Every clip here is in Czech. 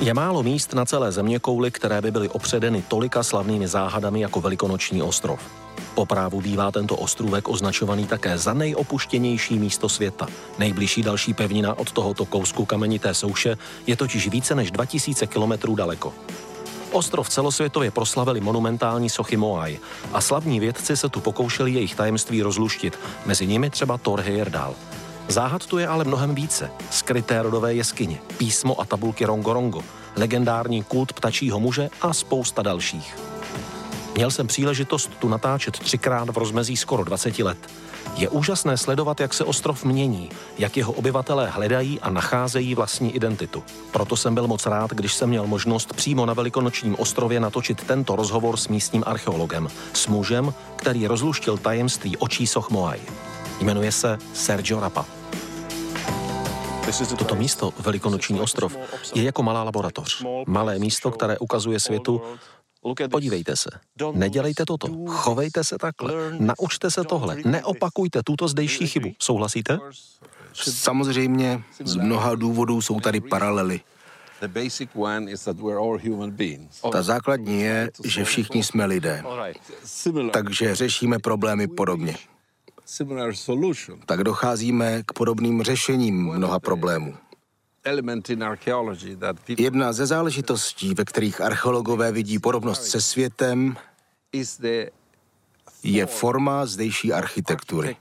Je málo míst na celé země kouli, které by byly opředeny tolika slavnými záhadami jako Velikonoční ostrov. Po právu bývá tento ostrůvek označovaný také za nejopuštěnější místo světa. Nejbližší další pevnina od tohoto kousku kamenité souše je totiž více než 2000 kilometrů daleko. Ostrov celosvětově proslavili monumentální sochy Moai a slavní vědci se tu pokoušeli jejich tajemství rozluštit, mezi nimi třeba Thor Heyerdahl. Záhad tu je ale mnohem více. Skryté rodové jeskyně, písmo a tabulky Rongorongo, legendární kult ptačího muže a spousta dalších. Měl jsem příležitost tu natáčet třikrát v rozmezí skoro 20 let. Je úžasné sledovat, jak se ostrov mění, jak jeho obyvatelé hledají a nacházejí vlastní identitu. Proto jsem byl moc rád, když jsem měl možnost přímo na Velikonočním ostrově natočit tento rozhovor s místním archeologem, s mužem, který rozluštil tajemství očí soch Moai. Jmenuje se Sergio Rapa. Toto místo, Velikonoční ostrov, je jako malá laboratoř. Malé místo, které ukazuje světu, Podívejte se. Nedělejte toto. Chovejte se takhle. Naučte se tohle. Neopakujte tuto zdejší chybu. Souhlasíte? Samozřejmě z mnoha důvodů jsou tady paralely. Ta základní je, že všichni jsme lidé. Takže řešíme problémy podobně. Tak docházíme k podobným řešením mnoha problémů. Jedna ze záležitostí, ve kterých archeologové vidí podobnost se světem, je forma zdejší architektury.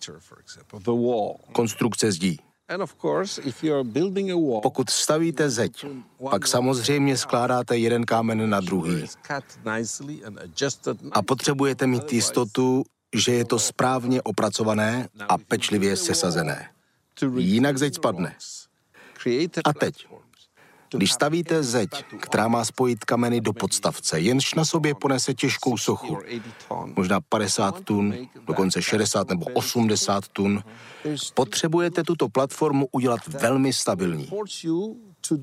Konstrukce zdí. Pokud stavíte zeď, pak samozřejmě skládáte jeden kámen na druhý. A potřebujete mít jistotu, že je to správně opracované a pečlivě sesazené. Jinak zeď spadne. A teď, když stavíte zeď, která má spojit kameny do podstavce, jenž na sobě ponese těžkou sochu, možná 50 tun, dokonce 60 nebo 80 tun, potřebujete tuto platformu udělat velmi stabilní.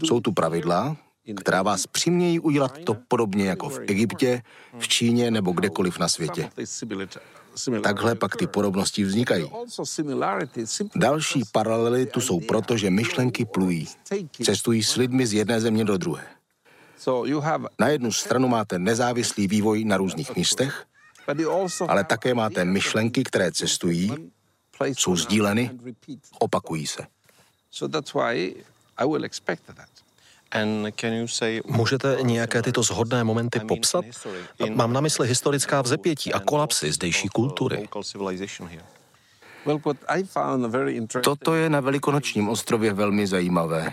Jsou tu pravidla, která vás přimějí udělat to podobně jako v Egyptě, v Číně nebo kdekoliv na světě. Takhle pak ty podobnosti vznikají. Další paralely tu jsou proto, že myšlenky plují. Cestují s lidmi z jedné země do druhé. Na jednu stranu máte nezávislý vývoj na různých místech, ale také máte myšlenky, které cestují, jsou sdíleny, opakují se. Můžete nějaké tyto zhodné momenty popsat? Mám na mysli historická vzepětí a kolapsy zdejší kultury. Toto je na Velikonočním ostrově velmi zajímavé.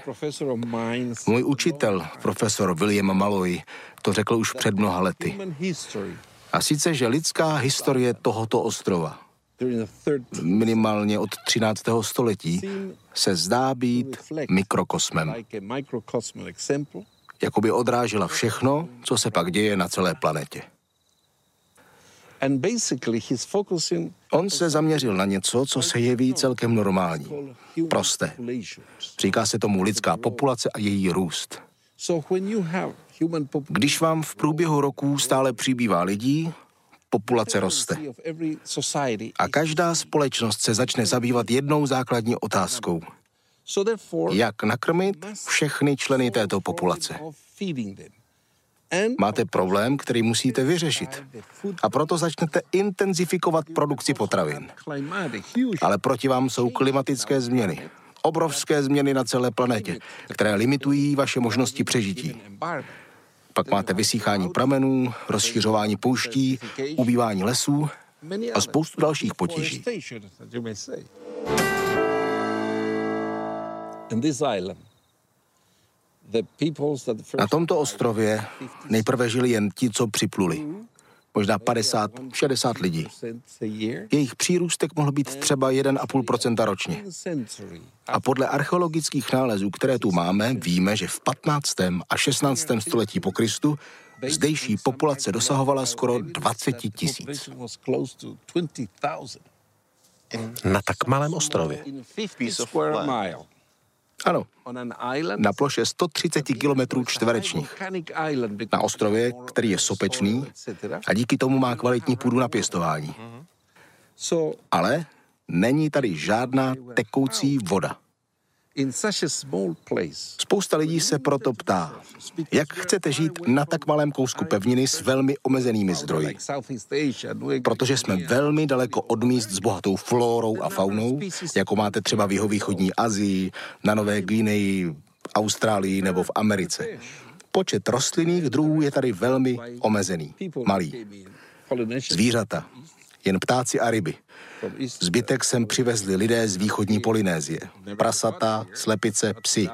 Můj učitel, profesor William Malloy, to řekl už před mnoha lety. A sice, že lidská historie tohoto ostrova minimálně od 13. století, se zdá být mikrokosmem. Jakoby odrážela všechno, co se pak děje na celé planetě. On se zaměřil na něco, co se jeví celkem normální, prosté. Říká se tomu lidská populace a její růst. Když vám v průběhu roků stále přibývá lidí, populace roste. A každá společnost se začne zabývat jednou základní otázkou. Jak nakrmit všechny členy této populace? Máte problém, který musíte vyřešit. A proto začnete intenzifikovat produkci potravin. Ale proti vám jsou klimatické změny. Obrovské změny na celé planetě, které limitují vaše možnosti přežití. Pak máte vysychání pramenů, rozšiřování pouští, ubývání lesů a spoustu dalších potíží. Na tomto ostrově nejprve žili jen ti, co připluli možná 50, 60 lidí. Jejich přírůstek mohl být třeba 1,5% ročně. A podle archeologických nálezů, které tu máme, víme, že v 15. a 16. století po Kristu zdejší populace dosahovala skoro 20 tisíc. Na tak malém ostrově. Ano, na ploše 130 km čtverečních. Na ostrově, který je sopečný a díky tomu má kvalitní půdu na pěstování. Ale není tady žádná tekoucí voda. Spousta lidí se proto ptá, jak chcete žít na tak malém kousku pevniny s velmi omezenými zdroji. Protože jsme velmi daleko od míst s bohatou flórou a faunou, jako máte třeba v jihovýchodní Azii, na Nové Guineji, Austrálii nebo v Americe. Počet rostlinných druhů je tady velmi omezený, malý. Zvířata, jen ptáci a ryby. Zbytek sem přivezli lidé z východní Polynézie. Prasata, slepice, psy.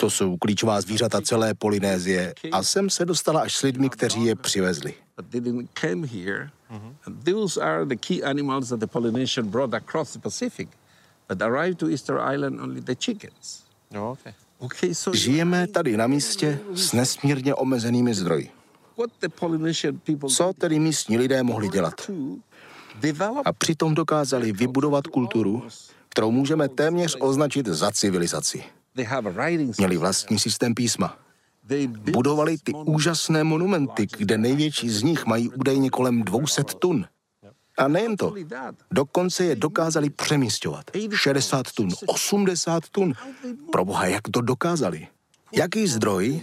To jsou klíčová zvířata celé Polynézie a sem se dostala až s lidmi, kteří je přivezli. Žijeme tady na místě s nesmírně omezenými zdroji. Co tedy místní lidé mohli dělat? A přitom dokázali vybudovat kulturu, kterou můžeme téměř označit za civilizaci. Měli vlastní systém písma. Budovali ty úžasné monumenty, kde největší z nich mají údajně kolem 200 tun. A nejen to, dokonce je dokázali přemístěvat. 60 tun, 80 tun. Pro boha, jak to dokázali? Jaký zdroj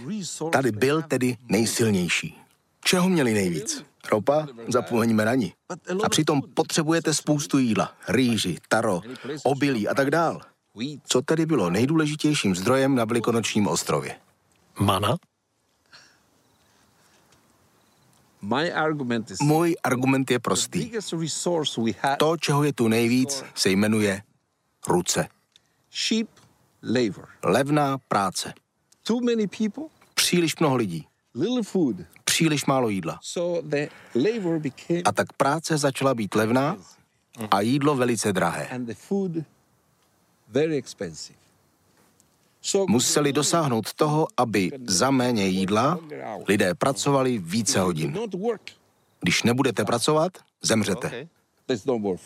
tady byl tedy nejsilnější? Čeho měli nejvíc? Ropa? Zapomeňme na ní. A přitom potřebujete spoustu jídla. Rýži, taro, obilí a tak dál. Co tedy bylo nejdůležitějším zdrojem na Velikonočním ostrově? Mana? Můj argument je prostý. To, čeho je tu nejvíc, se jmenuje ruce. Levná práce. Příliš mnoho lidí příliš málo jídla. A tak práce začala být levná a jídlo velice drahé. Museli dosáhnout toho, aby za méně jídla lidé pracovali více hodin. Když nebudete pracovat, zemřete,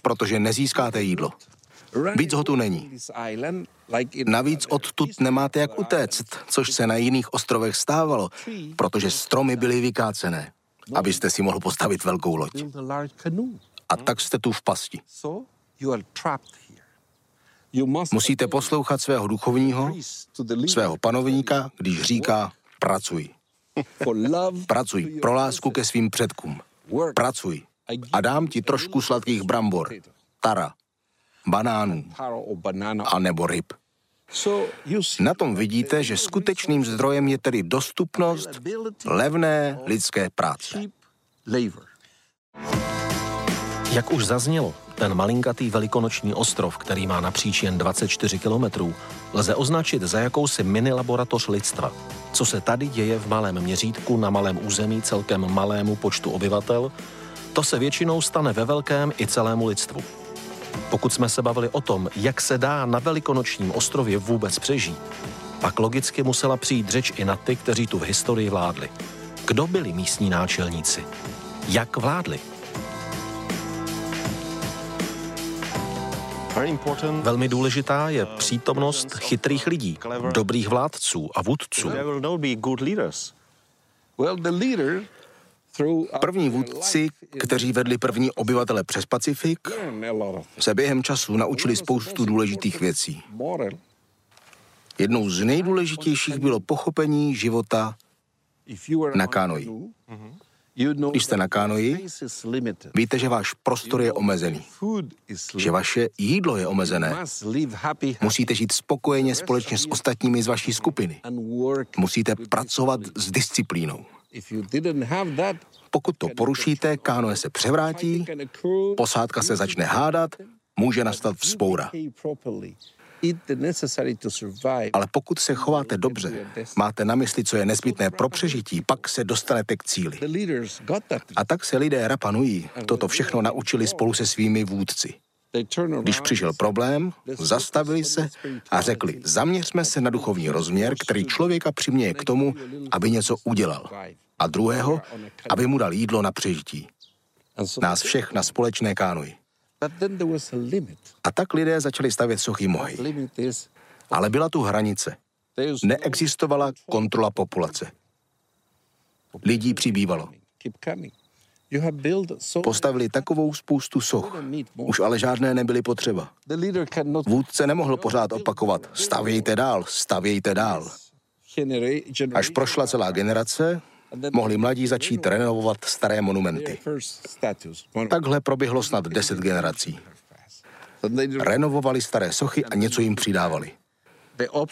protože nezískáte jídlo. Víc ho tu není. Navíc odtud nemáte jak utéct, což se na jiných ostrovech stávalo, protože stromy byly vykácené, abyste si mohl postavit velkou loď. A tak jste tu v pasti. Musíte poslouchat svého duchovního, svého panovníka, když říká pracuj. Pracuj pro lásku ke svým předkům. Pracuj a dám ti trošku sladkých brambor, tara, banánů a nebo ryb. Na tom vidíte, že skutečným zdrojem je tedy dostupnost levné lidské práce. Jak už zaznělo, ten malinkatý velikonoční ostrov, který má napříč jen 24 kilometrů, lze označit za jakousi mini laboratoř lidstva. Co se tady děje v malém měřítku na malém území celkem malému počtu obyvatel, to se většinou stane ve velkém i celému lidstvu. Pokud jsme se bavili o tom, jak se dá na velikonočním ostrově vůbec přežít, pak logicky musela přijít řeč i na ty, kteří tu v historii vládli. Kdo byli místní náčelníci? Jak vládli? Velmi důležitá je přítomnost chytrých lidí, dobrých vládců a vůdců. První vůdci, kteří vedli první obyvatele přes Pacifik, se během času naučili spoustu důležitých věcí. Jednou z nejdůležitějších bylo pochopení života na kánoji. Když jste na kánoji, víte, že váš prostor je omezený, že vaše jídlo je omezené. Musíte žít spokojeně společně s ostatními z vaší skupiny. Musíte pracovat s disciplínou. Pokud to porušíte, kánoe se převrátí, posádka se začne hádat, může nastat vzpoura. Ale pokud se chováte dobře, máte na mysli, co je nezbytné pro přežití, pak se dostanete k cíli. A tak se lidé Rapanují toto všechno naučili spolu se svými vůdci. Když přišel problém, zastavili se a řekli, zaměřme se na duchovní rozměr, který člověka přiměje k tomu, aby něco udělal. A druhého, aby mu dal jídlo na přežití. Nás všech na společné kánuji. A tak lidé začali stavět sochy mohy. Ale byla tu hranice. Neexistovala kontrola populace. Lidí přibývalo. Postavili takovou spoustu soch. Už ale žádné nebyly potřeba. Vůdce nemohl pořád opakovat, stavějte dál, stavějte dál. Až prošla celá generace, mohli mladí začít renovovat staré monumenty. Takhle proběhlo snad deset generací. Renovovali staré sochy a něco jim přidávali.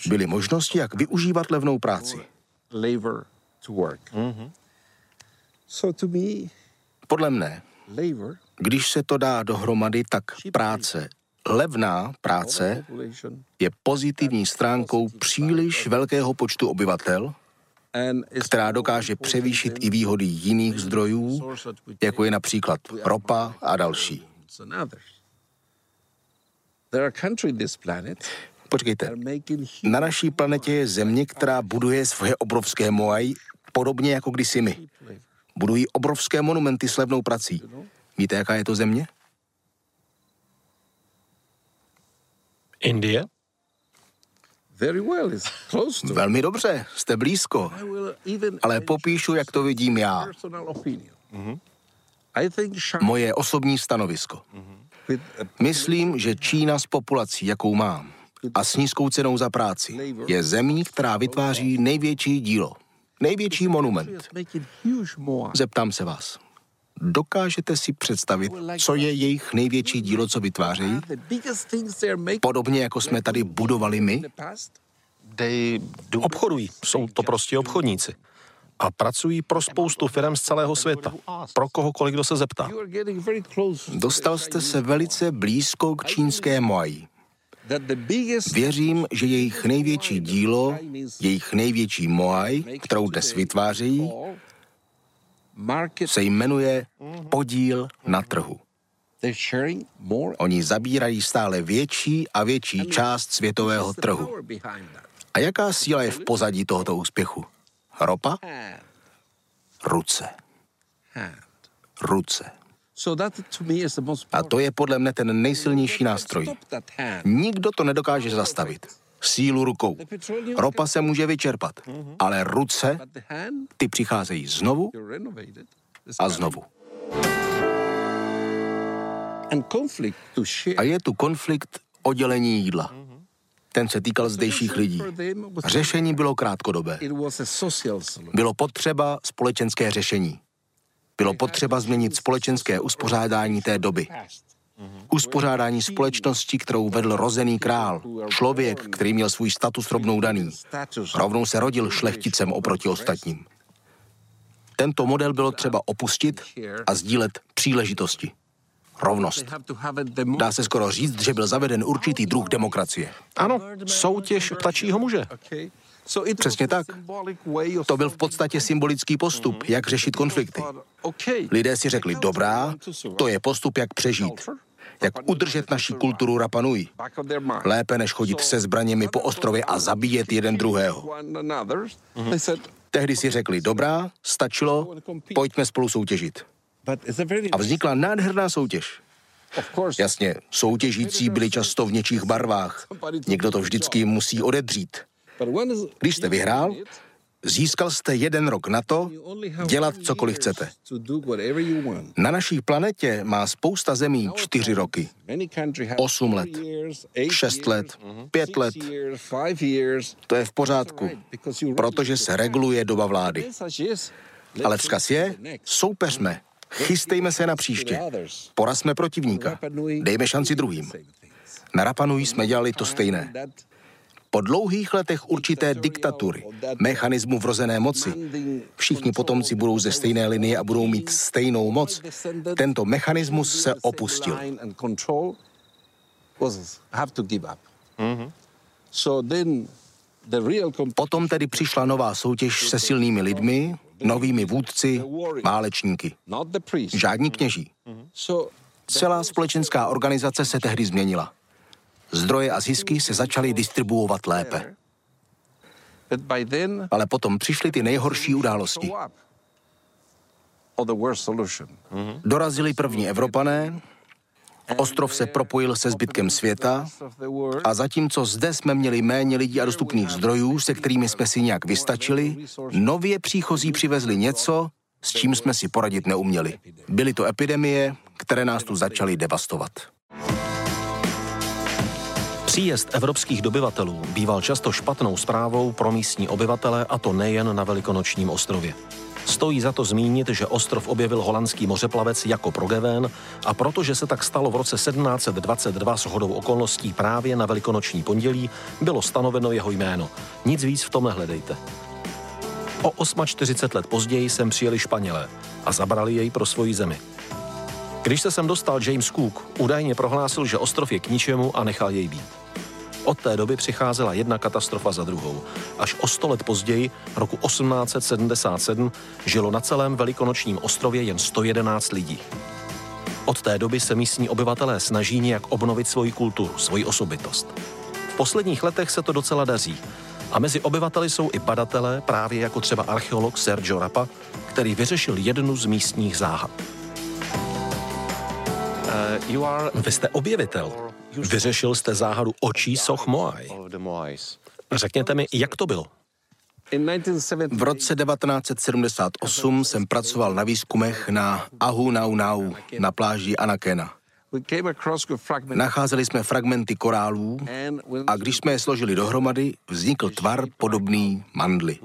Byly možnosti, jak využívat levnou práci. Podle mne, když se to dá dohromady, tak práce, levná práce, je pozitivní stránkou příliš velkého počtu obyvatel, která dokáže převýšit i výhody jiných zdrojů, jako je například ropa a další. Počkejte, na naší planetě je země, která buduje svoje obrovské moaj, podobně jako kdysi my. Budují obrovské monumenty s levnou prací. Víte, jaká je to země? Indie? Velmi dobře, jste blízko. Ale popíšu, jak to vidím já. Moje osobní stanovisko. Myslím, že Čína s populací, jakou mám, a s nízkou cenou za práci, je zemí, která vytváří největší dílo, největší monument. Zeptám se vás. Dokážete si představit, co je jejich největší dílo, co vytvářejí? Podobně jako jsme tady budovali my? Obchodují, jsou to prostě obchodníci. A pracují pro spoustu firm z celého světa. Pro kohokoliv, kdo se zeptá. Dostal jste se velice blízko k čínské Moai. Věřím, že jejich největší dílo, jejich největší Moai, kterou dnes vytvářejí, se jmenuje podíl na trhu. Oni zabírají stále větší a větší část světového trhu. A jaká síla je v pozadí tohoto úspěchu? Ropa? Ruce. Ruce. A to je podle mne ten nejsilnější nástroj. Nikdo to nedokáže zastavit. Sílu rukou. Ropa se může vyčerpat, ale ruce, ty přicházejí znovu a znovu. A je tu konflikt o dělení jídla. Ten se týkal zdejších lidí. Řešení bylo krátkodobé. Bylo potřeba společenské řešení. Bylo potřeba změnit společenské uspořádání té doby. Uspořádání společnosti, kterou vedl rozený král, člověk, který měl svůj status rovnou daný. Rovnou se rodil šlechticem oproti ostatním. Tento model bylo třeba opustit a sdílet příležitosti. Rovnost. Dá se skoro říct, že byl zaveden určitý druh demokracie. Ano, soutěž ptačího muže. Přesně tak. To byl v podstatě symbolický postup, jak řešit konflikty. Lidé si řekli, dobrá, to je postup, jak přežít. Jak udržet naši kulturu Rapanui. Lépe než chodit se zbraněmi po ostrově a zabíjet jeden druhého. Tehdy si řekli, dobrá, stačilo, pojďme spolu soutěžit. A vznikla nádherná soutěž. Jasně, soutěžící byli často v něčích barvách. Někdo to vždycky musí odedřít. Když jste vyhrál, získal jste jeden rok na to dělat cokoliv chcete. Na naší planetě má spousta zemí čtyři roky, osm let, šest let, pět let. To je v pořádku, protože se reguluje doba vlády. Ale vzkaz je, soupeřme, chystejme se na příště, porazme protivníka, dejme šanci druhým. Na Rapanui jsme dělali to stejné. Po dlouhých letech určité diktatury, mechanismu vrozené moci, všichni potomci budou ze stejné linie a budou mít stejnou moc, tento mechanismus se opustil. Potom tedy přišla nová soutěž se silnými lidmi, novými vůdci, válečníky. Žádní kněží. Celá společenská organizace se tehdy změnila. Zdroje a zisky se začaly distribuovat lépe. Ale potom přišly ty nejhorší události. Dorazili první Evropané, ostrov se propojil se zbytkem světa a zatímco zde jsme měli méně lidí a dostupných zdrojů, se kterými jsme si nějak vystačili, nově příchozí přivezli něco, s čím jsme si poradit neuměli. Byly to epidemie, které nás tu začaly devastovat. Příjezd evropských dobyvatelů býval často špatnou zprávou pro místní obyvatele a to nejen na Velikonočním ostrově. Stojí za to zmínit, že ostrov objevil holandský mořeplavec jako Progevén a protože se tak stalo v roce 1722 s hodou okolností právě na Velikonoční pondělí, bylo stanoveno jeho jméno. Nic víc v tom nehledejte. O 48 let později sem přijeli Španělé a zabrali jej pro svoji zemi. Když se sem dostal James Cook, údajně prohlásil, že ostrov je k ničemu a nechal jej být. Od té doby přicházela jedna katastrofa za druhou. Až o sto let později, roku 1877, žilo na celém velikonočním ostrově jen 111 lidí. Od té doby se místní obyvatelé snaží nějak obnovit svoji kulturu, svoji osobitost. V posledních letech se to docela daří. A mezi obyvateli jsou i badatelé, právě jako třeba archeolog Sergio Rapa, který vyřešil jednu z místních záhad. Uh, Vy jste objevitel. Vyřešil jste záhadu očí soch Moai. Řekněte mi, jak to bylo? V roce 1978 jsem pracoval na výzkumech na Ahu Nau Nau na pláži Anakena. Nacházeli jsme fragmenty korálů a když jsme je složili dohromady, vznikl tvar podobný mandli.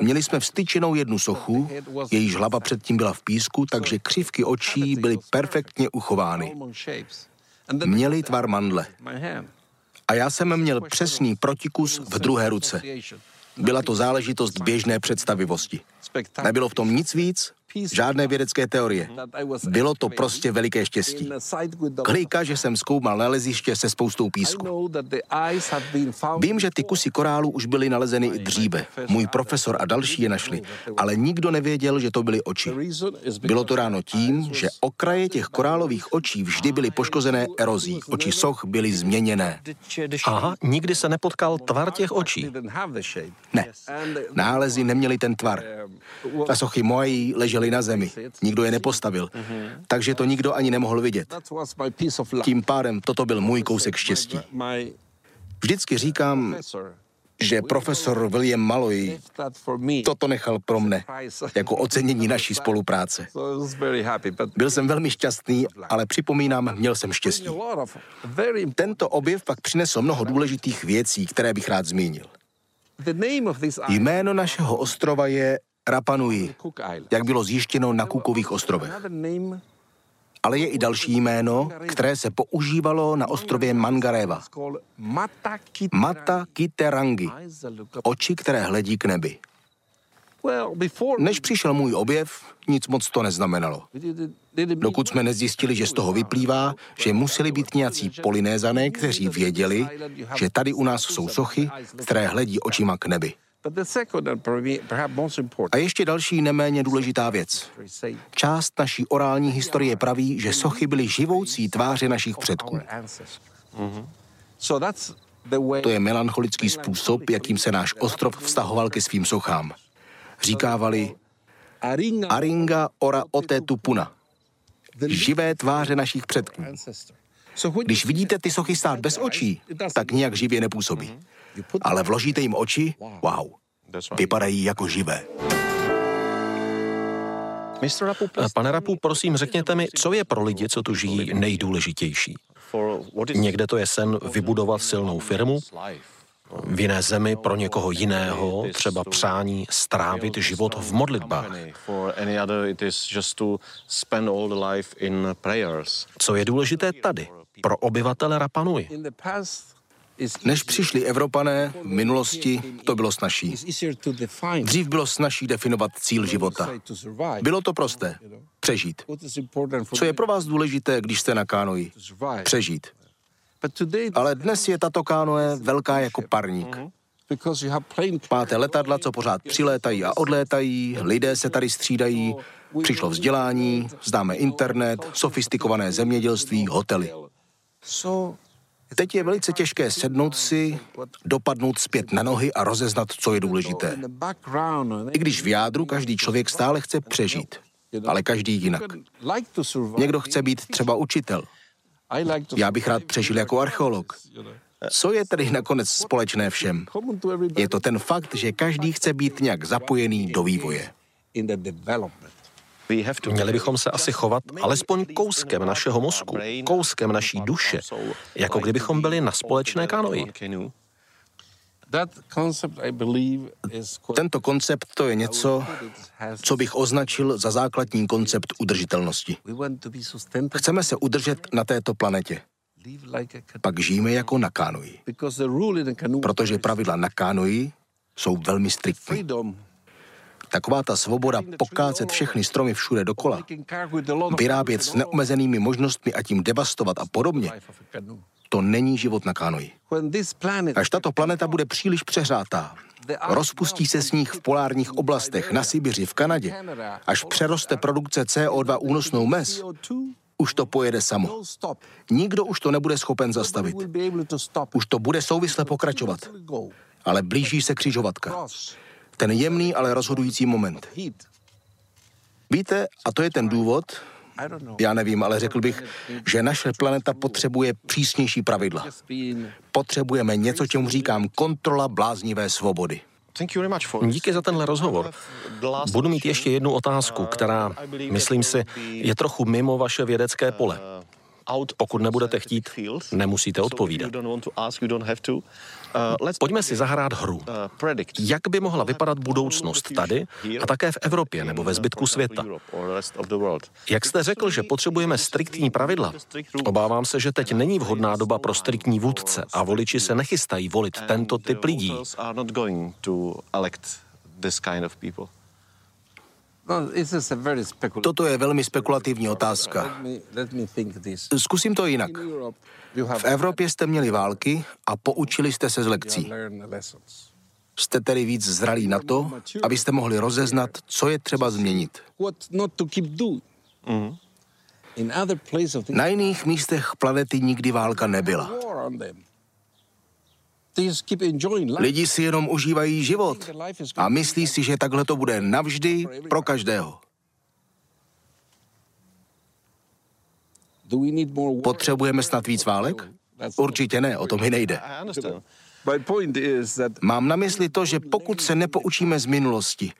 Měli jsme vstyčenou jednu sochu, jejíž hlava předtím byla v písku, takže křivky očí byly perfektně uchovány. Měli tvar mandle. A já jsem měl přesný protikus v druhé ruce. Byla to záležitost běžné představivosti. Nebylo v tom nic víc, Žádné vědecké teorie. Bylo to prostě veliké štěstí. Klíka, že jsem zkoumal naleziště se spoustou písku. Vím, že ty kusy korálu už byly nalezeny i dříve. Můj profesor a další je našli, ale nikdo nevěděl, že to byly oči. Bylo to ráno tím, že okraje těch korálových očí vždy byly poškozené erozí. Oči soch byly změněné. Aha, nikdy se nepotkal tvar těch očí. Ne, nálezy neměly ten tvar. A sochy mojí ležely leželi na zemi. Nikdo je nepostavil. Takže to nikdo ani nemohl vidět. Tím pádem toto byl můj kousek štěstí. Vždycky říkám, že profesor William Malloy toto nechal pro mne jako ocenění naší spolupráce. Byl jsem velmi šťastný, ale připomínám, měl jsem štěstí. Tento objev pak přinesl mnoho důležitých věcí, které bych rád zmínil. Jméno našeho ostrova je Rapanui, jak bylo zjištěno na Kukových ostrovech. Ale je i další jméno, které se používalo na ostrově Mangareva. Mata Kiterangi, oči, které hledí k nebi. Než přišel můj objev, nic moc to neznamenalo. Dokud jsme nezjistili, že z toho vyplývá, že museli být nějací polinézané, kteří věděli, že tady u nás jsou sochy, které hledí očima k nebi. A ještě další neméně důležitá věc. Část naší orální historie praví, že sochy byly živoucí tváře našich předků. To je melancholický způsob, jakým se náš ostrov vztahoval ke svým sochám. Říkávali Aringa ora ote tupuna. Živé tváře našich předků. Když vidíte ty sochy stát bez očí, tak nijak živě nepůsobí. Ale vložíte jim oči, wow, vypadají jako živé. Pane Rapu, prosím, řekněte mi, co je pro lidi, co tu žijí, nejdůležitější? Někde to je sen vybudovat silnou firmu, v jiné zemi pro někoho jiného třeba přání strávit život v modlitbách. Co je důležité tady, pro obyvatele Rapanui? Než přišli Evropané, v minulosti to bylo snažší. Dřív bylo snažší definovat cíl života. Bylo to prosté. Přežít. Co je pro vás důležité, když jste na kánoji? Přežít. Ale dnes je tato kánoe velká jako parník. Máte letadla, co pořád přilétají a odlétají, lidé se tady střídají, přišlo vzdělání, známe internet, sofistikované zemědělství, hotely. Teď je velice těžké sednout si, dopadnout zpět na nohy a rozeznat, co je důležité. I když v jádru každý člověk stále chce přežít, ale každý jinak. Někdo chce být třeba učitel. Já bych rád přežil jako archeolog. Co je tedy nakonec společné všem? Je to ten fakt, že každý chce být nějak zapojený do vývoje. Měli bychom se asi chovat alespoň kouskem našeho mozku, kouskem naší duše, jako kdybychom byli na společné kanoji. Tento koncept to je něco, co bych označil za základní koncept udržitelnosti. Chceme se udržet na této planetě. Pak žijeme jako na kánoji. Protože pravidla na kánoji jsou velmi striktní. Taková ta svoboda pokácet všechny stromy všude dokola, vyrábět s neomezenými možnostmi a tím devastovat a podobně, to není život na kánoji. Až tato planeta bude příliš přeřátá, rozpustí se sníh v polárních oblastech na Sibiři, v Kanadě, až přeroste produkce CO2 únosnou mez, už to pojede samo. Nikdo už to nebude schopen zastavit. Už to bude souvisle pokračovat. Ale blíží se křižovatka. Ten jemný, ale rozhodující moment. Víte, a to je ten důvod, já nevím, ale řekl bych, že naše planeta potřebuje přísnější pravidla. Potřebujeme něco, čemu říkám kontrola bláznivé svobody. Díky za tenhle rozhovor. Budu mít ještě jednu otázku, která, myslím si, je trochu mimo vaše vědecké pole. Pokud nebudete chtít, nemusíte odpovídat. Pojďme si zahrát hru. Jak by mohla vypadat budoucnost tady a také v Evropě nebo ve zbytku světa? Jak jste řekl, že potřebujeme striktní pravidla, obávám se, že teď není vhodná doba pro striktní vůdce a voliči se nechystají volit tento typ lidí. Toto je velmi spekulativní otázka. Zkusím to jinak. V Evropě jste měli války a poučili jste se z lekcí. Jste tedy víc zralí na to, abyste mohli rozeznat, co je třeba změnit. Na jiných místech planety nikdy válka nebyla. Lidi si jenom užívají život a myslí si, že takhle to bude navždy pro každého. Potřebujeme snad víc válek? Určitě ne, o to mi nejde. Mám na mysli to, že pokud se nepoučíme z minulosti,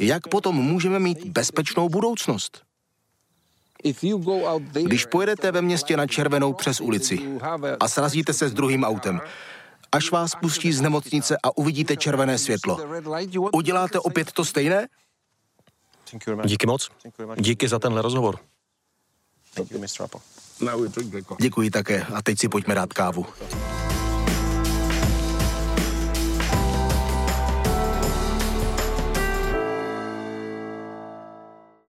jak potom můžeme mít bezpečnou budoucnost? Když pojedete ve městě na červenou přes ulici a srazíte se s druhým autem, až vás pustí z nemocnice a uvidíte červené světlo. Uděláte opět to stejné? Díky moc. Díky za tenhle rozhovor. Děkuji také a teď si pojďme dát kávu.